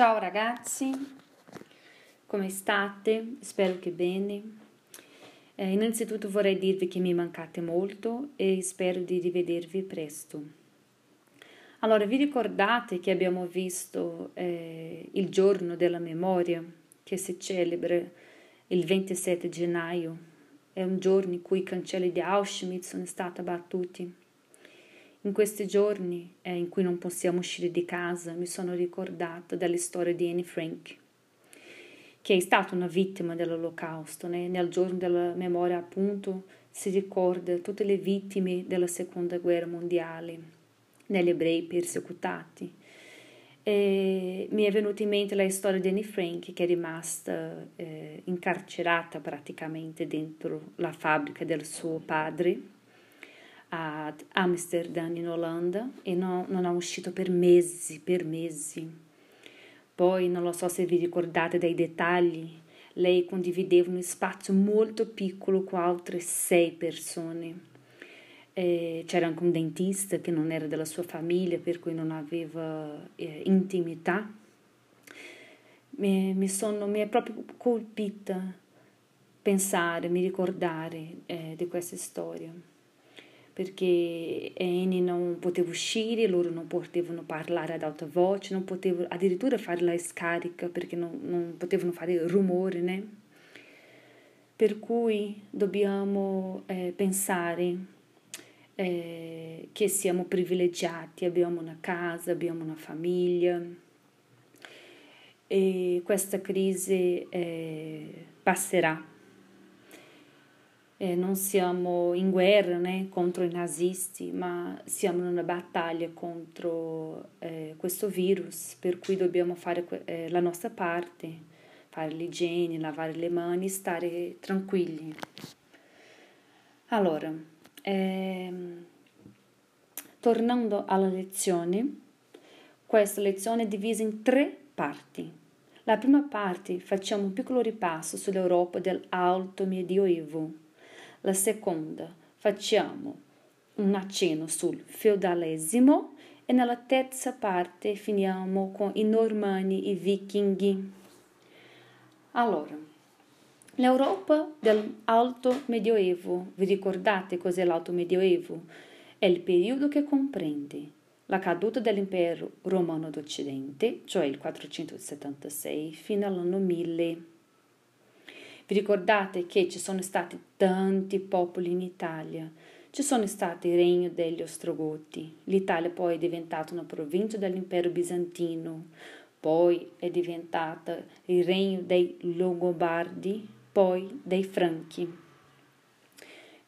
Ciao ragazzi, come state? Spero che bene. Eh, innanzitutto vorrei dirvi che mi mancate molto e spero di rivedervi presto. Allora, vi ricordate che abbiamo visto eh, il giorno della memoria che si celebra il 27 gennaio? È un giorno in cui i cancelli di Auschwitz sono stati abbattuti. In questi giorni eh, in cui non possiamo uscire di casa mi sono ricordata della storia di Anne Frank, che è stata una vittima dell'olocausto. Né? Nel giorno della memoria appunto si ricorda tutte le vittime della seconda guerra mondiale, negli ebrei persecutati. E mi è venuta in mente la storia di Anne Frank che è rimasta eh, incarcerata praticamente dentro la fabbrica del suo padre ad Amsterdam in Olanda e no, non è uscito per mesi, per mesi. Poi non lo so se vi ricordate dei dettagli, lei condivideva uno spazio molto piccolo con altre sei persone. E c'era anche un dentista che non era della sua famiglia, per cui non aveva eh, intimità. Mi, mi, sono, mi è proprio colpita pensare, mi ricordare eh, di questa storia perché Annie non poteva uscire, loro non potevano parlare ad alta voce, non potevano addirittura fare la scarica perché non, non potevano fare rumore, né? Per cui dobbiamo eh, pensare eh, che siamo privilegiati, abbiamo una casa, abbiamo una famiglia e questa crisi eh, passerà eh, non siamo in guerra né, contro i nazisti, ma siamo in una battaglia contro eh, questo virus, per cui dobbiamo fare eh, la nostra parte, fare l'igiene, lavare le mani, stare tranquilli. Allora, ehm, tornando alla lezione, questa lezione è divisa in tre parti. La prima parte facciamo un piccolo ripasso sull'Europa dell'Alto Medioevo la seconda, facciamo un accenno sul feudalesimo e nella terza parte finiamo con i normanni e i vichinghi. Allora, l'Europa dell'Alto Medioevo, vi ricordate cos'è l'Alto Medioevo? È il periodo che comprende la caduta dell'impero romano d'Occidente, cioè il 476, fino all'anno 1000 vi ricordate che ci sono stati tanti popoli in Italia? Ci sono stati il regno degli Ostrogoti, l'Italia poi è diventata una provincia dell'impero bizantino, poi è diventata il regno dei Longobardi, poi dei Franchi.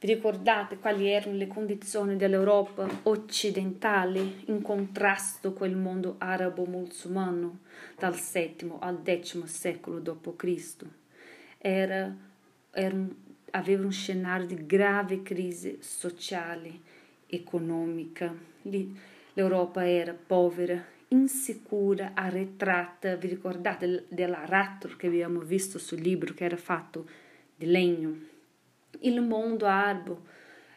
Vi ricordate quali erano le condizioni dell'Europa occidentale in contrasto con il mondo arabo-musulmano dal VII al X secolo d.C.? Era, era aveva un scenario di grave crisi sociale, economica. L'Europa era povera, insicura, arretrata. Vi ricordate dell'aratro che abbiamo visto sul libro che era fatto di legno? Il mondo arabo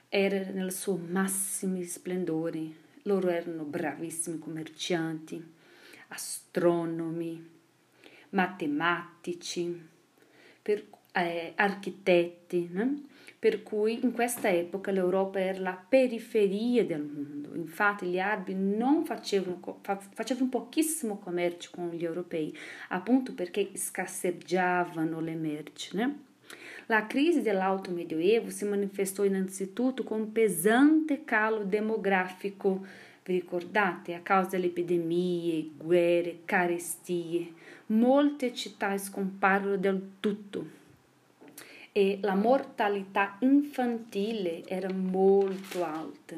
era nel suo massimo splendore. Loro erano bravissimi commercianti, astronomi, matematici per, eh, architetti, né? per cui in questa epoca l'Europa era la periferia del mondo. Infatti gli arabi non facevano, facevano pochissimo commercio con gli europei, appunto perché scarseggiavano le merci. Né? La crisi dell'Alto Medioevo si manifestou innanzitutto con un pesante calo demografico. Vi ricordate? A causa delle epidemie, guerre, carestie molte città scomparvero del tutto e la mortalità infantile era molto alta.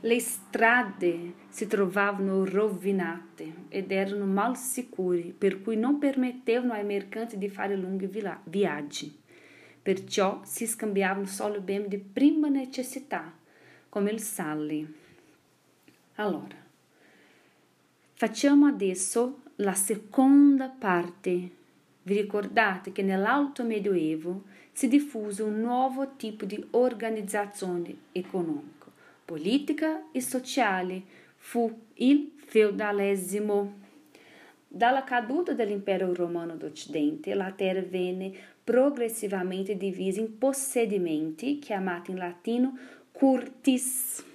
Le strade si trovavano rovinate ed erano mal sicure, per cui non permettevano ai mercanti di fare lunghi viaggi. Perciò si scambiavano solo beni di prima necessità, come il sale. Allora, Facciamo adesso la seconda parte. Vi ricordate che nell'Alto Medioevo si diffuse un nuovo tipo di organizzazione economica, politica e sociale fu il feudalesimo. Dalla caduta dell'impero romano d'Occidente, la terra venne progressivamente divisa in possedimenti, chiamati in latino curtis.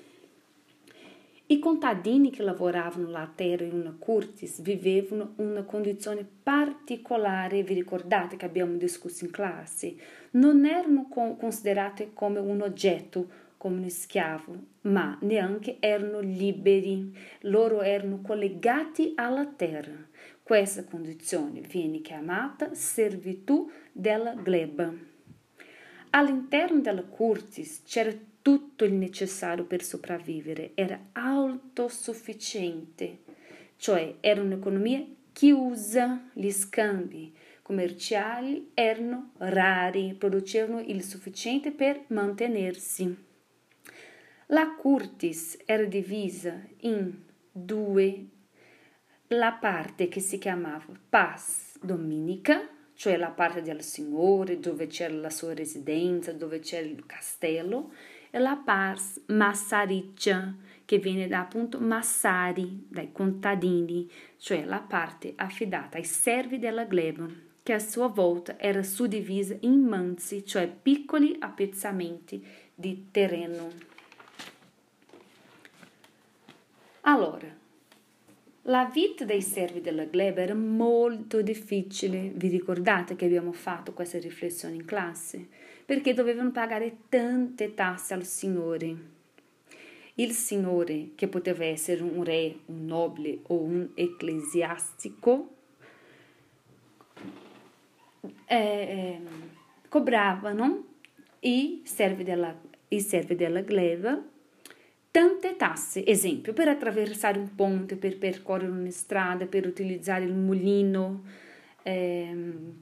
I contadini che lavoravano la terra in una curtis vivevano una condizione particolare, vi ricordate che abbiamo discusso in classe? Non erano considerati come un oggetto, come un schiavo, ma neanche erano liberi, loro erano collegati alla terra. Questa condizione viene chiamata servitù della gleba. All'interno della curtis c'era tutto il necessario per sopravvivere, era autosufficiente, cioè era un'economia chiusa, gli scambi commerciali erano rari, producevano il sufficiente per mantenersi. La curtis era divisa in due, la parte che si chiamava Paz Dominica, cioè la parte del Signore dove c'era la sua residenza, dove c'era il castello, la Paz Massariccia, che viene da appunto Massari, dai contadini, cioè la parte affidata ai servi della gleba, che a sua volta era suddivisa in manzi, cioè piccoli appezzamenti di terreno. Allora, la vita dei servi della gleba era molto difficile, vi ricordate che abbiamo fatto questa riflessione in classe? Perché dovevano pagare tante tasse al Signore. Il Signore, che poteva essere un re, un nobile o un ecclesiastico, eh, eh, cobravano i servi della, i servi della gleba tante tasse, esempio, per attraversare un ponte, per percorrere una strada, per utilizzare il mulino, ehm,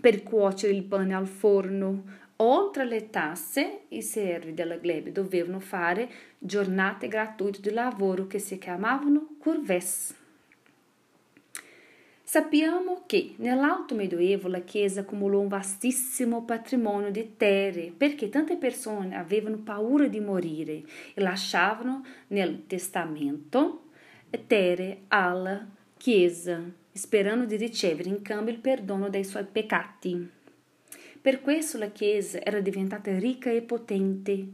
per cuocere il pane al forno. Oltre alle tasse, i servi della glebe dovevano fare giornate gratuite di lavoro che si chiamavano curves. Sappiamo che nell'Alto Medioevo la Chiesa accumulò un vastissimo patrimonio di terre perché tante persone avevano paura di morire e lasciavano nel testamento terre alla Chiesa, sperando di ricevere in cambio il perdono dei suoi peccati. Per questo la Chiesa era diventata ricca e potente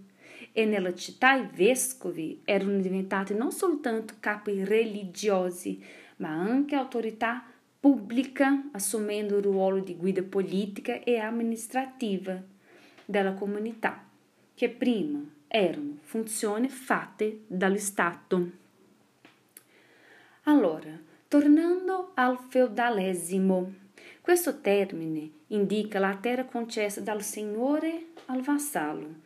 e nella città i vescovi erano diventati non soltanto capi religiosi, ma anche autorità pubblica, assumendo il ruolo di guida politica e amministrativa della comunità, che prima erano funzioni fatte dallo Stato. Allora, tornando al feudalesimo, questo termine indica la terra concessa dal signore al vassallo.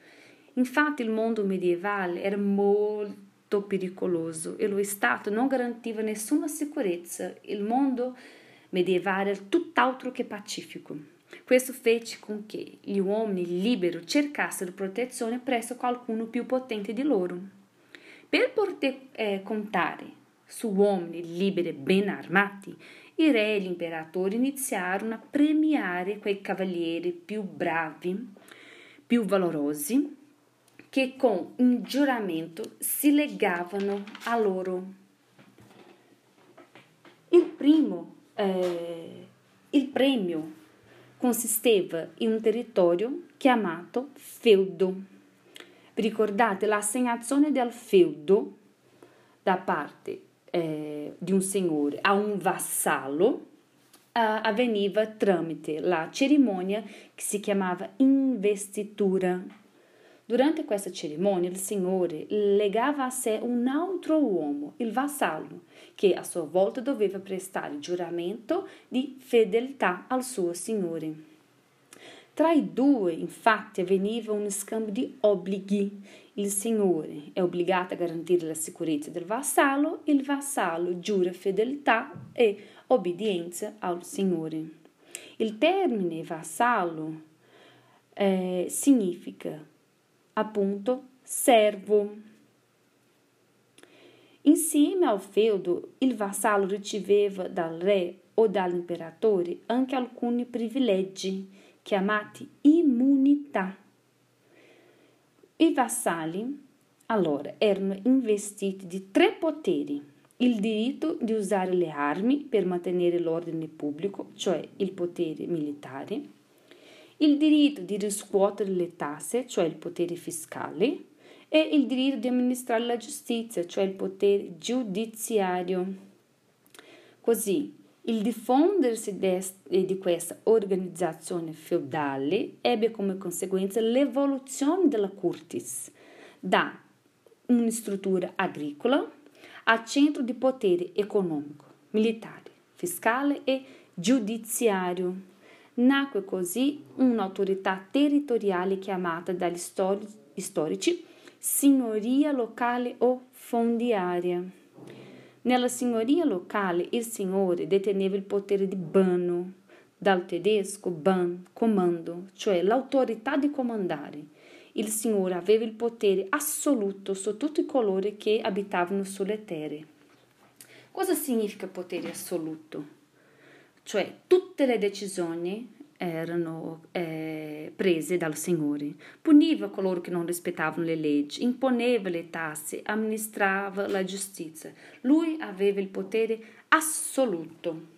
Infatti il mondo medievale era molto pericoloso e lo Stato non garantiva nessuna sicurezza. Il mondo medievale era tutt'altro che pacifico. Questo fece con che gli uomini liberi cercassero protezione presso qualcuno più potente di loro. Per poter eh, contare su uomini liberi ben armati, i re e gli imperatori iniziarono a premiare quei cavalieri più bravi, più valorosi, che con un giuramento si legavano a loro. Il primo eh, il premio consisteva in un territorio chiamato feudo. Vi ricordate l'assegnazione del feudo da parte eh, di un signore a un vassallo eh, avveniva tramite la cerimonia che si chiamava investitura Durante questa cerimonia il Signore legava a sé un altro uomo, il vassallo, che a sua volta doveva prestare giuramento di fedeltà al suo Signore. Tra i due, infatti, avveniva un scambio di obblighi. Il Signore è obbligato a garantire la sicurezza del vassallo, il vassallo giura fedeltà e obbedienza al Signore. Il termine vassallo eh, significa appunto servo. Insieme ao feudo, il vassallo riceveva dal re o dall'imperatore anche alcuni privilegi chiamati immunità. I vassalli allora erano investiti di tre poteri. Il diritto di usare le armi per mantenere l'ordine pubblico, cioè il potere militare, il diritto di riscuotere le tasse, cioè il potere fiscale, e il diritto di amministrare la giustizia, cioè il potere giudiziario. Così, il diffondersi di questa organizzazione feudale ebbe come conseguenza l'evoluzione della curtis da una struttura agricola a centro di potere economico, militare, fiscale e giudiziario. Nacque così un'autorità territoriale chiamata dagli storici signoria locale o fondiaria. Nella signoria locale il signore deteneva il potere di bano, dal tedesco ban, comando, cioè l'autorità di comandare. Il signore aveva il potere assoluto su tutti coloro che abitavano sulle terre. Cosa significa potere assoluto? Cioè tutte le decisioni erano eh, prese dal Signore. Puniva coloro che non rispettavano le leggi, imponeva le tasse, amministrava la giustizia. Lui aveva il potere assoluto.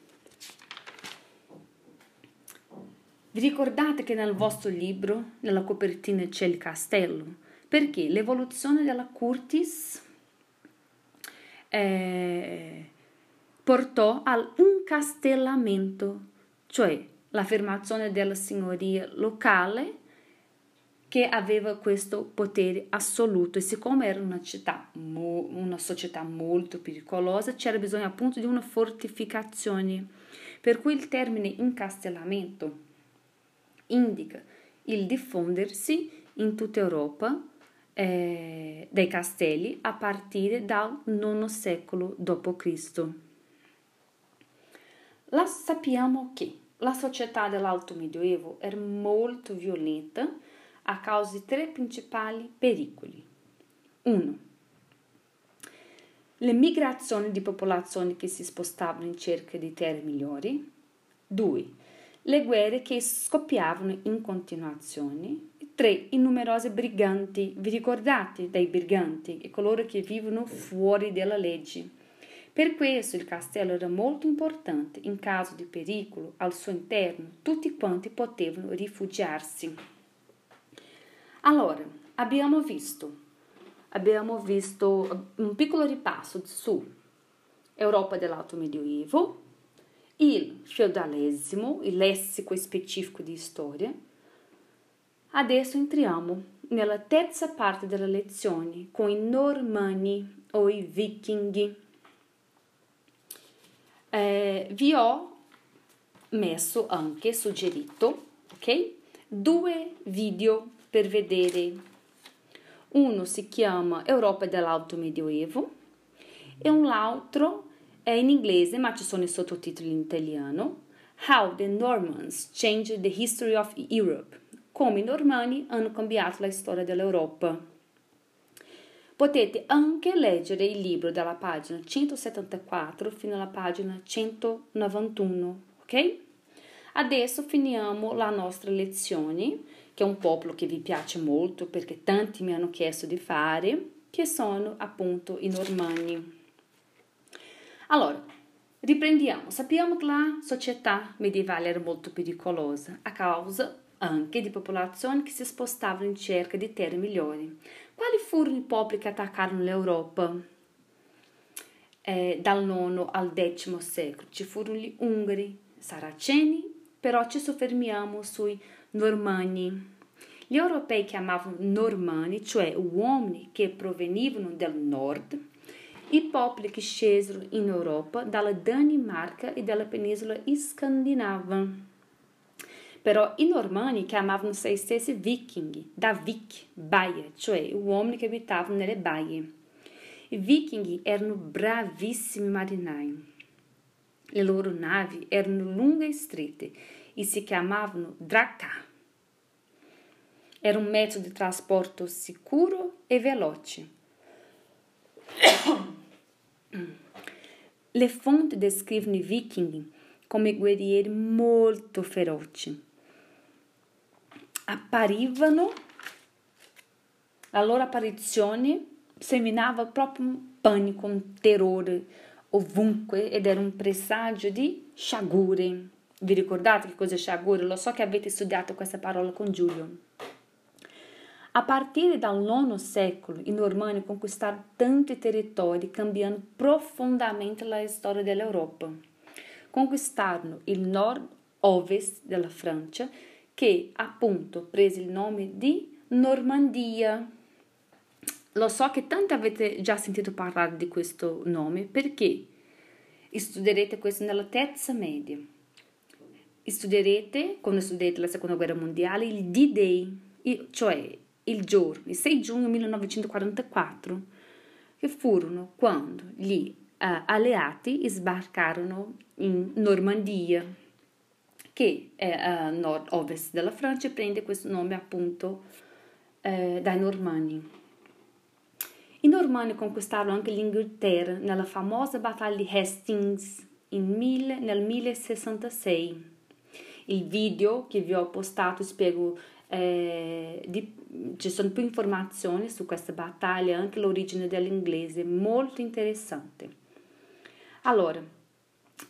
Vi ricordate che nel vostro libro, nella copertina c'è il castello? Perché l'evoluzione della Curtis eh, portò al incastellamento, cioè l'affermazione della signoria locale che aveva questo potere assoluto e siccome era una città, una società molto pericolosa, c'era bisogno appunto di una fortificazione, per cui il termine incastellamento indica il diffondersi in tutta Europa eh, dei castelli a partire dal IX secolo d.C. La sappiamo che la società dell'Alto Medioevo era molto violenta a causa di tre principali pericoli. 1. Le migrazioni di popolazioni che si spostavano in cerca di terre migliori. 2. Le guerre che scoppiavano in continuazione. 3. I numerosi briganti. Vi ricordate dei briganti e coloro che vivono fuori della legge? Per questo il castello era molto importante. In caso di pericolo al suo interno, tutti quanti potevano rifugiarsi. Allora, abbiamo visto, abbiamo visto un piccolo ripasso su Europa dell'Alto Medioevo, il feudalesimo, il lessico specifico di storia. Adesso entriamo nella terza parte della lezione con i normanni o i vichinghi eh, vi ho messo anche suggerito ok? Due video per vedere. Uno si chiama Europa dell'Alto Medioevo e un altro è in inglese ma ci sono i sottotitoli in italiano. How the Normans Changed the History of Europe. Come i normanni hanno cambiato la storia dell'Europa Potete anche leggere il libro dalla pagina 174 fino alla pagina 191, ok? Adesso finiamo la nostra lezione, che è un popolo che vi piace molto perché tanti mi hanno chiesto di fare, che sono appunto i normanni. Allora, riprendiamo. Sappiamo che la società medievale era molto pericolosa a causa anche di popolazioni che si spostavano in cerca di terre migliori. Quali furono i popoli che attaccarono l'Europa? Eh, dal IX al X secolo ci furono gli Ungari, Saraceni, però ci soffermiamo sui Normanni. Gli europei chiamavano Normanni, cioè uomini che provenivano dal nord, i popoli che scesero in Europa dalla Danimarca e dalla penisola scandinava. Però i normanni chiamavano se stessi vichinghi, da vik, baia, cioè uomini che abitavano nelle baie. I vichinghi erano bravissimi marinai. Le loro navi erano lunghe e strette e si chiamavano draka. Era un mezzo di trasporto sicuro e veloce. Le fonti descrivono i vichinghi come guerrieri molto feroci apparivano, la loro apparizione seminava proprio un panico, un terrore ovunque ed era un presagio di sciagure. Vi ricordate che cos'è sciagure? Lo so che avete studiato questa parola con Giulio. A partire dal IX secolo, i normanni conquistarono tanti territori, cambiando profondamente la storia dell'Europa. Conquistarono il nord-ovest della Francia, che appunto prese il nome di Normandia. Lo so che tanti avete già sentito parlare di questo nome perché studierete questo nella terza media. Studierete, quando studierete la seconda guerra mondiale, il D-Day, cioè il giorno, il 6 giugno 1944, che furono quando gli uh, alleati sbarcarono in Normandia, che è a nord-ovest della Francia e prende questo nome appunto eh, dai Normanni. I Normanni conquistarono anche l'Inghilterra nella famosa battaglia di Hastings mille, nel 1066. Il video che vi ho postato spiego eh, di, ci sono più informazioni su questa battaglia, anche l'origine dell'inglese, molto interessante. Allora,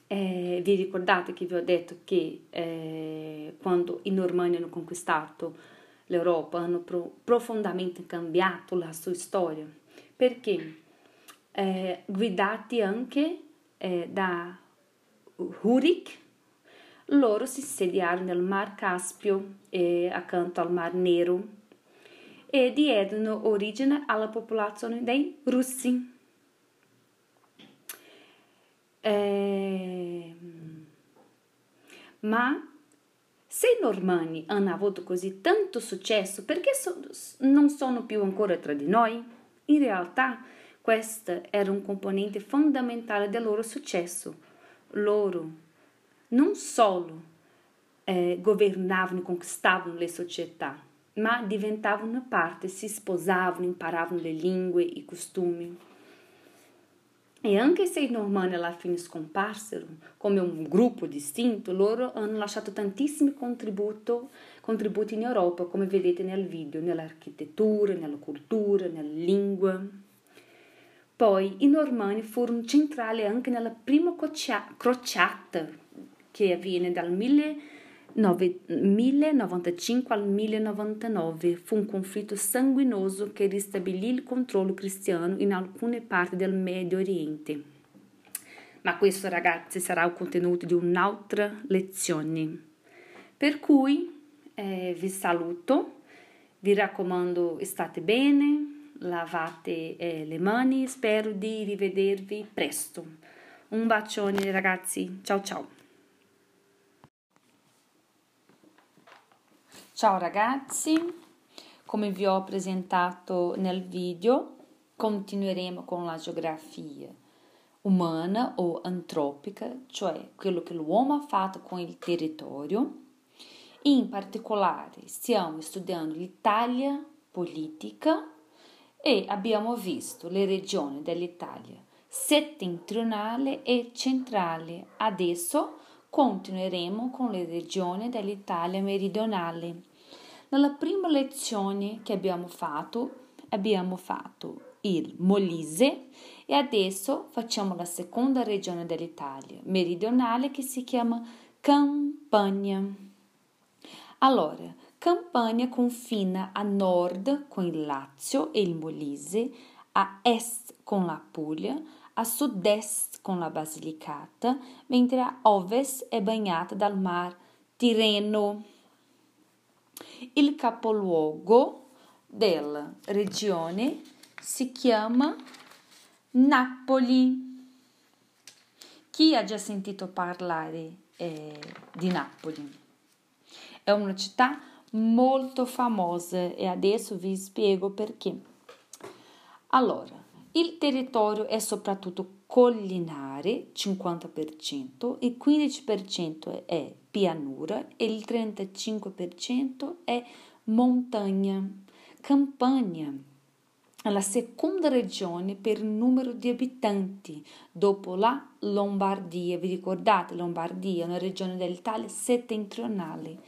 eh, vi ricordate che vi ho detto che eh, quando i Normanni hanno conquistato l'Europa hanno pro- profondamente cambiato la sua storia? perché eh, guidati anche eh, da Hurik, loro si sediarono nel Mar Caspio accanto al Mar Nero e diedero origine alla popolazione dei russi. Eh, ma se i normanni hanno avuto così tanto successo, perché so, non sono più ancora tra di noi? In realtà questo era un componente fondamentale del loro successo. Loro non solo eh, governavano conquistavano le società, ma diventavano parte, si sposavano, imparavano le lingue e i costumi. E anche se i normanni alla fine scomparsero come un gruppo distinto, loro hanno lasciato tantissimi contributi, in Europa, come vedete nel video, nell'architettura, nella cultura, nella lingua. Poi i normanni furono centrali anche nella prima crociata che avviene dal 1000 1095 al 1099 fu un conflitto sanguinoso che ristabilì il controllo cristiano in alcune parti del Medio Oriente. Ma questo, ragazzi, sarà il contenuto di un'altra lezione. Per cui eh, vi saluto, vi raccomando, state bene, lavate eh, le mani, spero di rivedervi presto. Un bacione, ragazzi, ciao ciao. Ciao ragazzi, come vi ho presentato nel video, continueremo con la geografia umana o antropica, cioè quello che l'uomo ha fatto con il territorio. In particolare stiamo studiando l'Italia politica e abbiamo visto le regioni dell'Italia settentrionale e centrale. Adesso continueremo con le regioni dell'Italia meridionale. Nella prima lezione che abbiamo fatto, abbiamo fatto il Molise e adesso facciamo la seconda regione dell'Italia meridionale che si chiama Campania. Allora, Campania confina a nord con il Lazio e il Molise, a est con la Puglia, a sud-est con la Basilicata, mentre a ovest è bagnata dal mar Tirreno. Il capoluogo della regione si chiama Napoli. Chi ha già sentito parlare eh, di Napoli? È una città molto famosa e adesso vi spiego perché. Allora, il territorio è soprattutto collinare, 50%, il 15% è pianura e il 35% è montagna. Campania è la seconda regione per numero di abitanti dopo la Lombardia. Vi ricordate Lombardia, una regione dell'Italia settentrionale.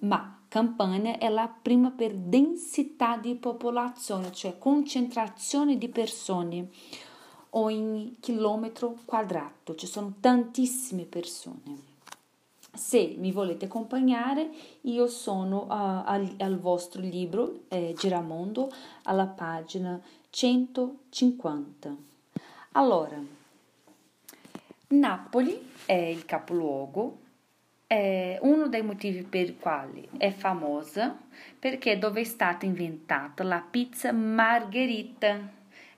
ma Campania è la prima per densità di popolazione, cioè concentrazione di persone ogni chilometro quadrato, ci sono tantissime persone. Se mi volete accompagnare, io sono uh, al, al, vostro libro eh, Giramondo alla pagina 150. Allora, Napoli è il capoluogo, è uno dei motivi per i quali è famosa perché dove è stata inventata la pizza margherita.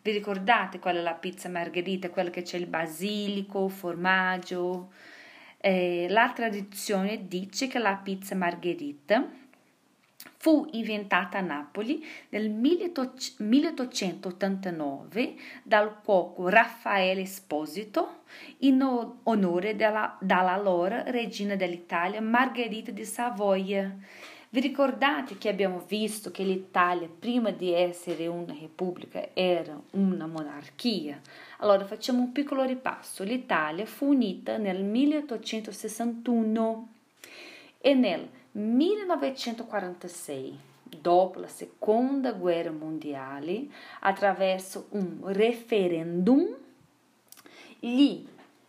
Vi ricordate qual è la pizza margherita? Quella che c'è il basilico, formaggio. Eh, la tradizione dice che la pizza margherita fu inventata a Napoli nel 1889 dal cuoco Raffaele Esposito in onore della, dall'allora regina dell'Italia Margherita di Savoia. Vi ricordate che abbiamo visto che l'Italia, prima di essere una repubblica, era una monarchia? Allora facciamo un piccolo ripasso. L'Italia fu unita nel 1861 e nel 1946, dopo la seconda guerra mondiale, attraverso un referendum, gli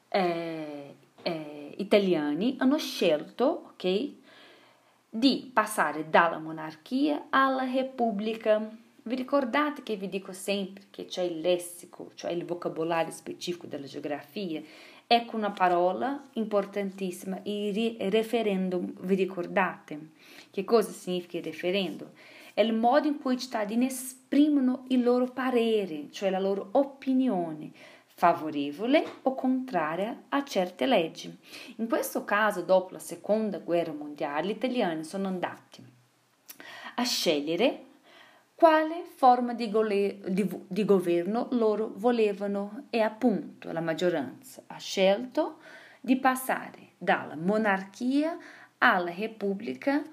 eh, eh, italiani hanno scelto, ok? di passare dalla monarchia alla repubblica. Vi ricordate che vi dico sempre che c'è il lessico, cioè il vocabolario specifico della geografia? Ecco una parola importantissima, il referendum. Vi ricordate? Che cosa significa il referendum? È il modo in cui i cittadini esprimono il loro parere, cioè la loro opinione favorevole o contraria a certe leggi. In questo caso, dopo la seconda guerra mondiale, gli italiani sono andati a scegliere quale forma di, gole- di, di, governo loro volevano e appunto la maggioranza ha scelto di passare dalla monarchia alla repubblica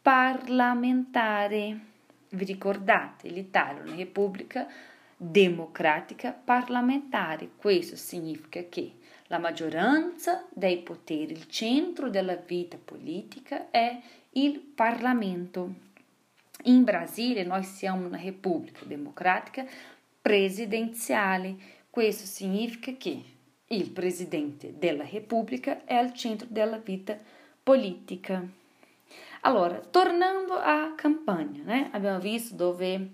parlamentare. Vi ricordate, l'Italia è una repubblica democratica parlamentare. Questo significa che la maggioranza dei poteri, il centro della vita politica è il Parlamento. In Brasile noi siamo una repubblica democratica presidenziale. Questo significa che il presidente della repubblica è al centro della vita politica. Allora, tornando a Campania, né? abbiamo visto dove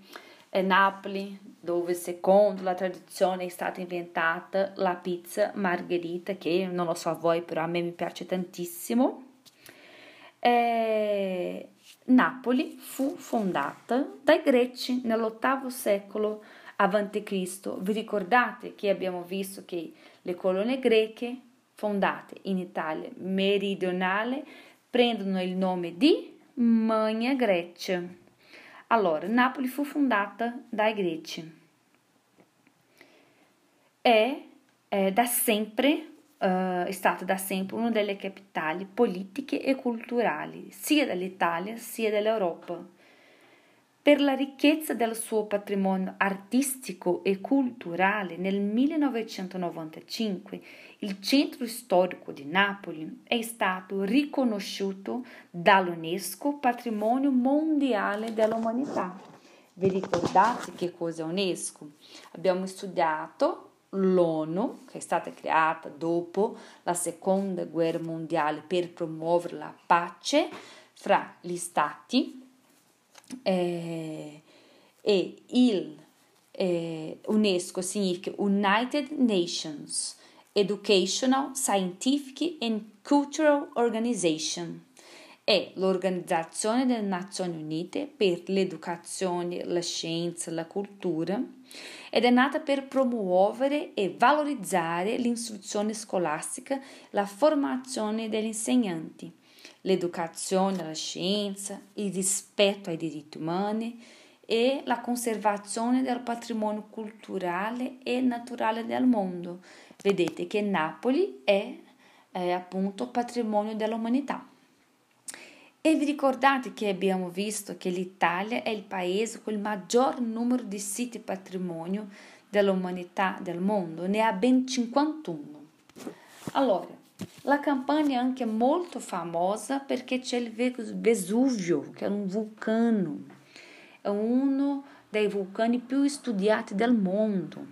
è Napoli, dove secondo la tradizione è stata inventata la pizza margherita, che non lo so a voi, però a me mi piace tantissimo. E Napoli fu fondata dai greci nell'ottavo secolo a.C. Vi ricordate che abbiamo visto che le colonie greche fondate in Italia meridionale prendono il nome di Magna Grecia. Allora, Napoli fu fondata dai greci. È, è da sempre Uh, è stata da sempre una delle capitali politiche e culturali sia dell'Italia sia dell'Europa. Per la ricchezza del suo patrimonio artistico e culturale, nel 1995 il centro storico di Napoli è stato riconosciuto dall'UNESCO Patrimonio Mondiale dell'Umanità. Vi ricordate che cosa è UNESCO? Abbiamo studiato l'ONU, che è stata creata dopo la seconda guerra mondiale per promuovere la pace fra gli stati eh, e il eh, UNESCO significa United Nations Educational, Scientific and Cultural Organization. È l'organizzazione delle Nazioni Unite per l'educazione, la scienza, la cultura ed è nata per promuovere e valorizzare l'istruzione scolastica, la formazione degli insegnanti l'educazione alla scienza, il rispetto ai diritti umani e la conservazione del patrimonio culturale e naturale del mondo. Vedete che Napoli è, è appunto patrimonio dell'umanità. E vi ricordate che abbiamo visto che l'Italia è il paese con il maggior numero di siti patrimonio dell'umanità del mondo, ne ha ben 51. Allora, La Campania è anche molto famosa perché c'è il Vesuvio, che è un vulcano. È uno dei vulcani più studiati del mondo.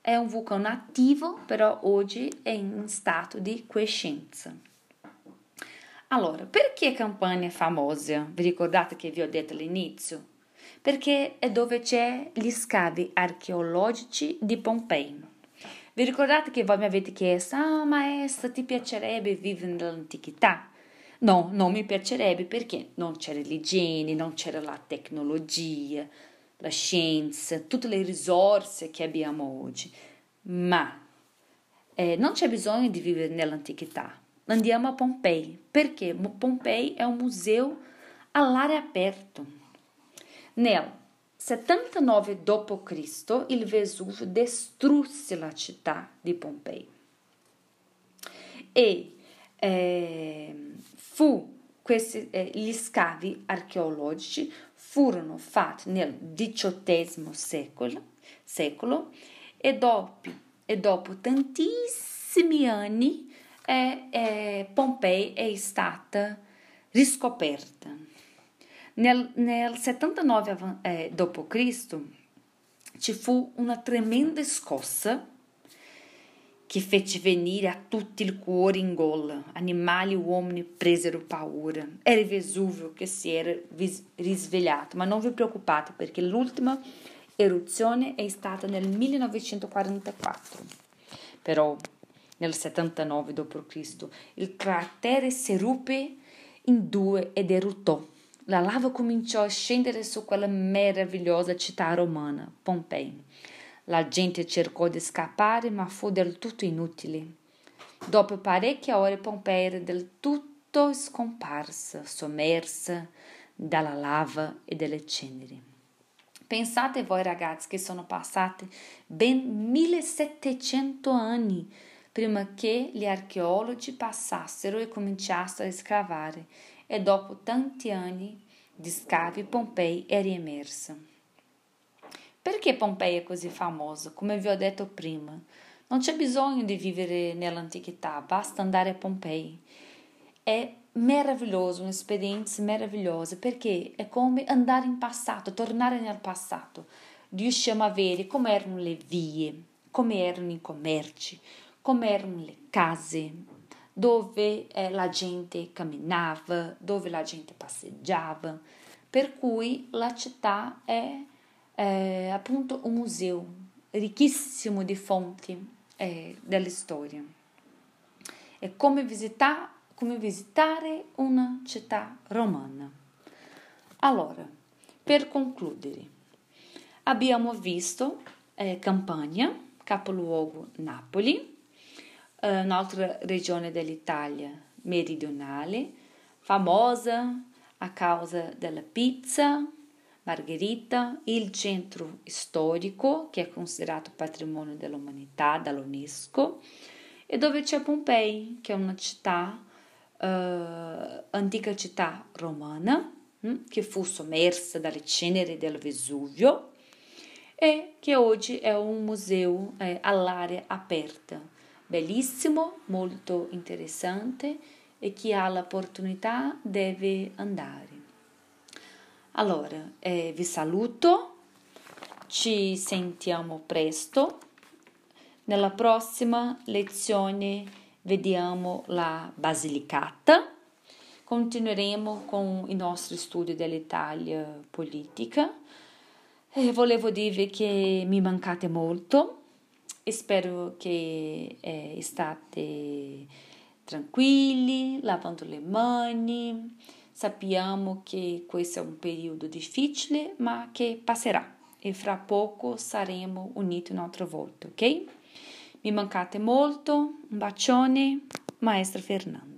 È un vulcano attivo, però oggi è in stato di quiescenza. Allora, perché Campania è famosa? Vi ricordate che vi ho detto all'inizio? Perché è dove c'è gli scavi archeologici di Pompei. Vi ricordate che voi mi avete chiesto, ah maestra, ti piacerebbe vivere nell'antichità? No, non mi piacerebbe perché non c'era l'igiene, non c'era la tecnologia, la scienza, tutte le risorse che abbiamo oggi. Ma eh, non c'è bisogno di vivere nell'antichità. Andiamo a Pompei, perché Pompei è un museo all'aria aperta. Nel 79 d.C. il Vesuvio distrusse la città di Pompei e eh, fu questi, eh, gli scavi archeologici furono fatti nel XVIII secolo, secolo e, dopo, e dopo tantissimi anni eh, eh, Pompei è stata riscoperta. Nel, nel 79 eh, d.C. ci fu una tremenda scossa che fece venire a tutti il cuore in gola. Animali e uomini presero paura. Era il Vesuvio che si era risvegliato, ma non vi preoccupate perché l'ultima eruzione è stata nel 1944. Però nel 79 d.C. il cratere si ruppe in due ed eruttò. La lava cominciò a scendere su quella meravigliosa città romana, Pompei. La gente cercò di scappare, ma fu del tutto inutile. Dopo parecchie ore Pompei era del tutto scomparsa, sommersa dalla lava e dalle ceneri. Pensate voi ragazzi che sono passati ben 1700 anni prima che gli archeologi passassero e cominciassero a scavare e dopo tanti anni di scavi Pompei è riemersa. Perché Pompei è così famoso? Come vi ho detto prima, non c'è bisogno di vivere nell'antichità, basta andare a Pompei. È meraviglioso, un'esperienza meravigliosa perché è come andare in passato, tornare nel passato. Riusciamo a vedere come erano le vie, come erano i commerci, come erano le case, dove eh, la gente camminava, dove la gente passeggiava, per cui la città è eh, appunto un museo ricchissimo di fonti eh, della storia. È come, visita- come visitare una città romana. Allora, per concludere, abbiamo visto eh, Campania, capoluogo Napoli, eh, un'altra regione dell'Italia meridionale, famosa a causa della pizza, Margherita, il centro storico che è considerato patrimonio dell'umanità dall'UNESCO e dove c'è Pompei, che è una città, eh, antica città romana, hm, che fu sommersa dalle ceneri del Vesuvio e che oggi è un museo eh, all'aria aperta bellissimo, molto interessante e chi ha l'opportunità deve andare. Allora, eh, vi saluto, ci sentiamo presto. Nella prossima lezione vediamo la Basilicata. Continueremo con i nostri studi dell'Italia politica. E volevo dirvi che mi mancate molto spero che eh, state tranquilli, lavando le mani. Sappiamo che questo è un periodo difficile, ma che passerà e fra poco saremo uniti un'altra volta, ok? Mi mancate molto, un bacione, maestra Fernanda.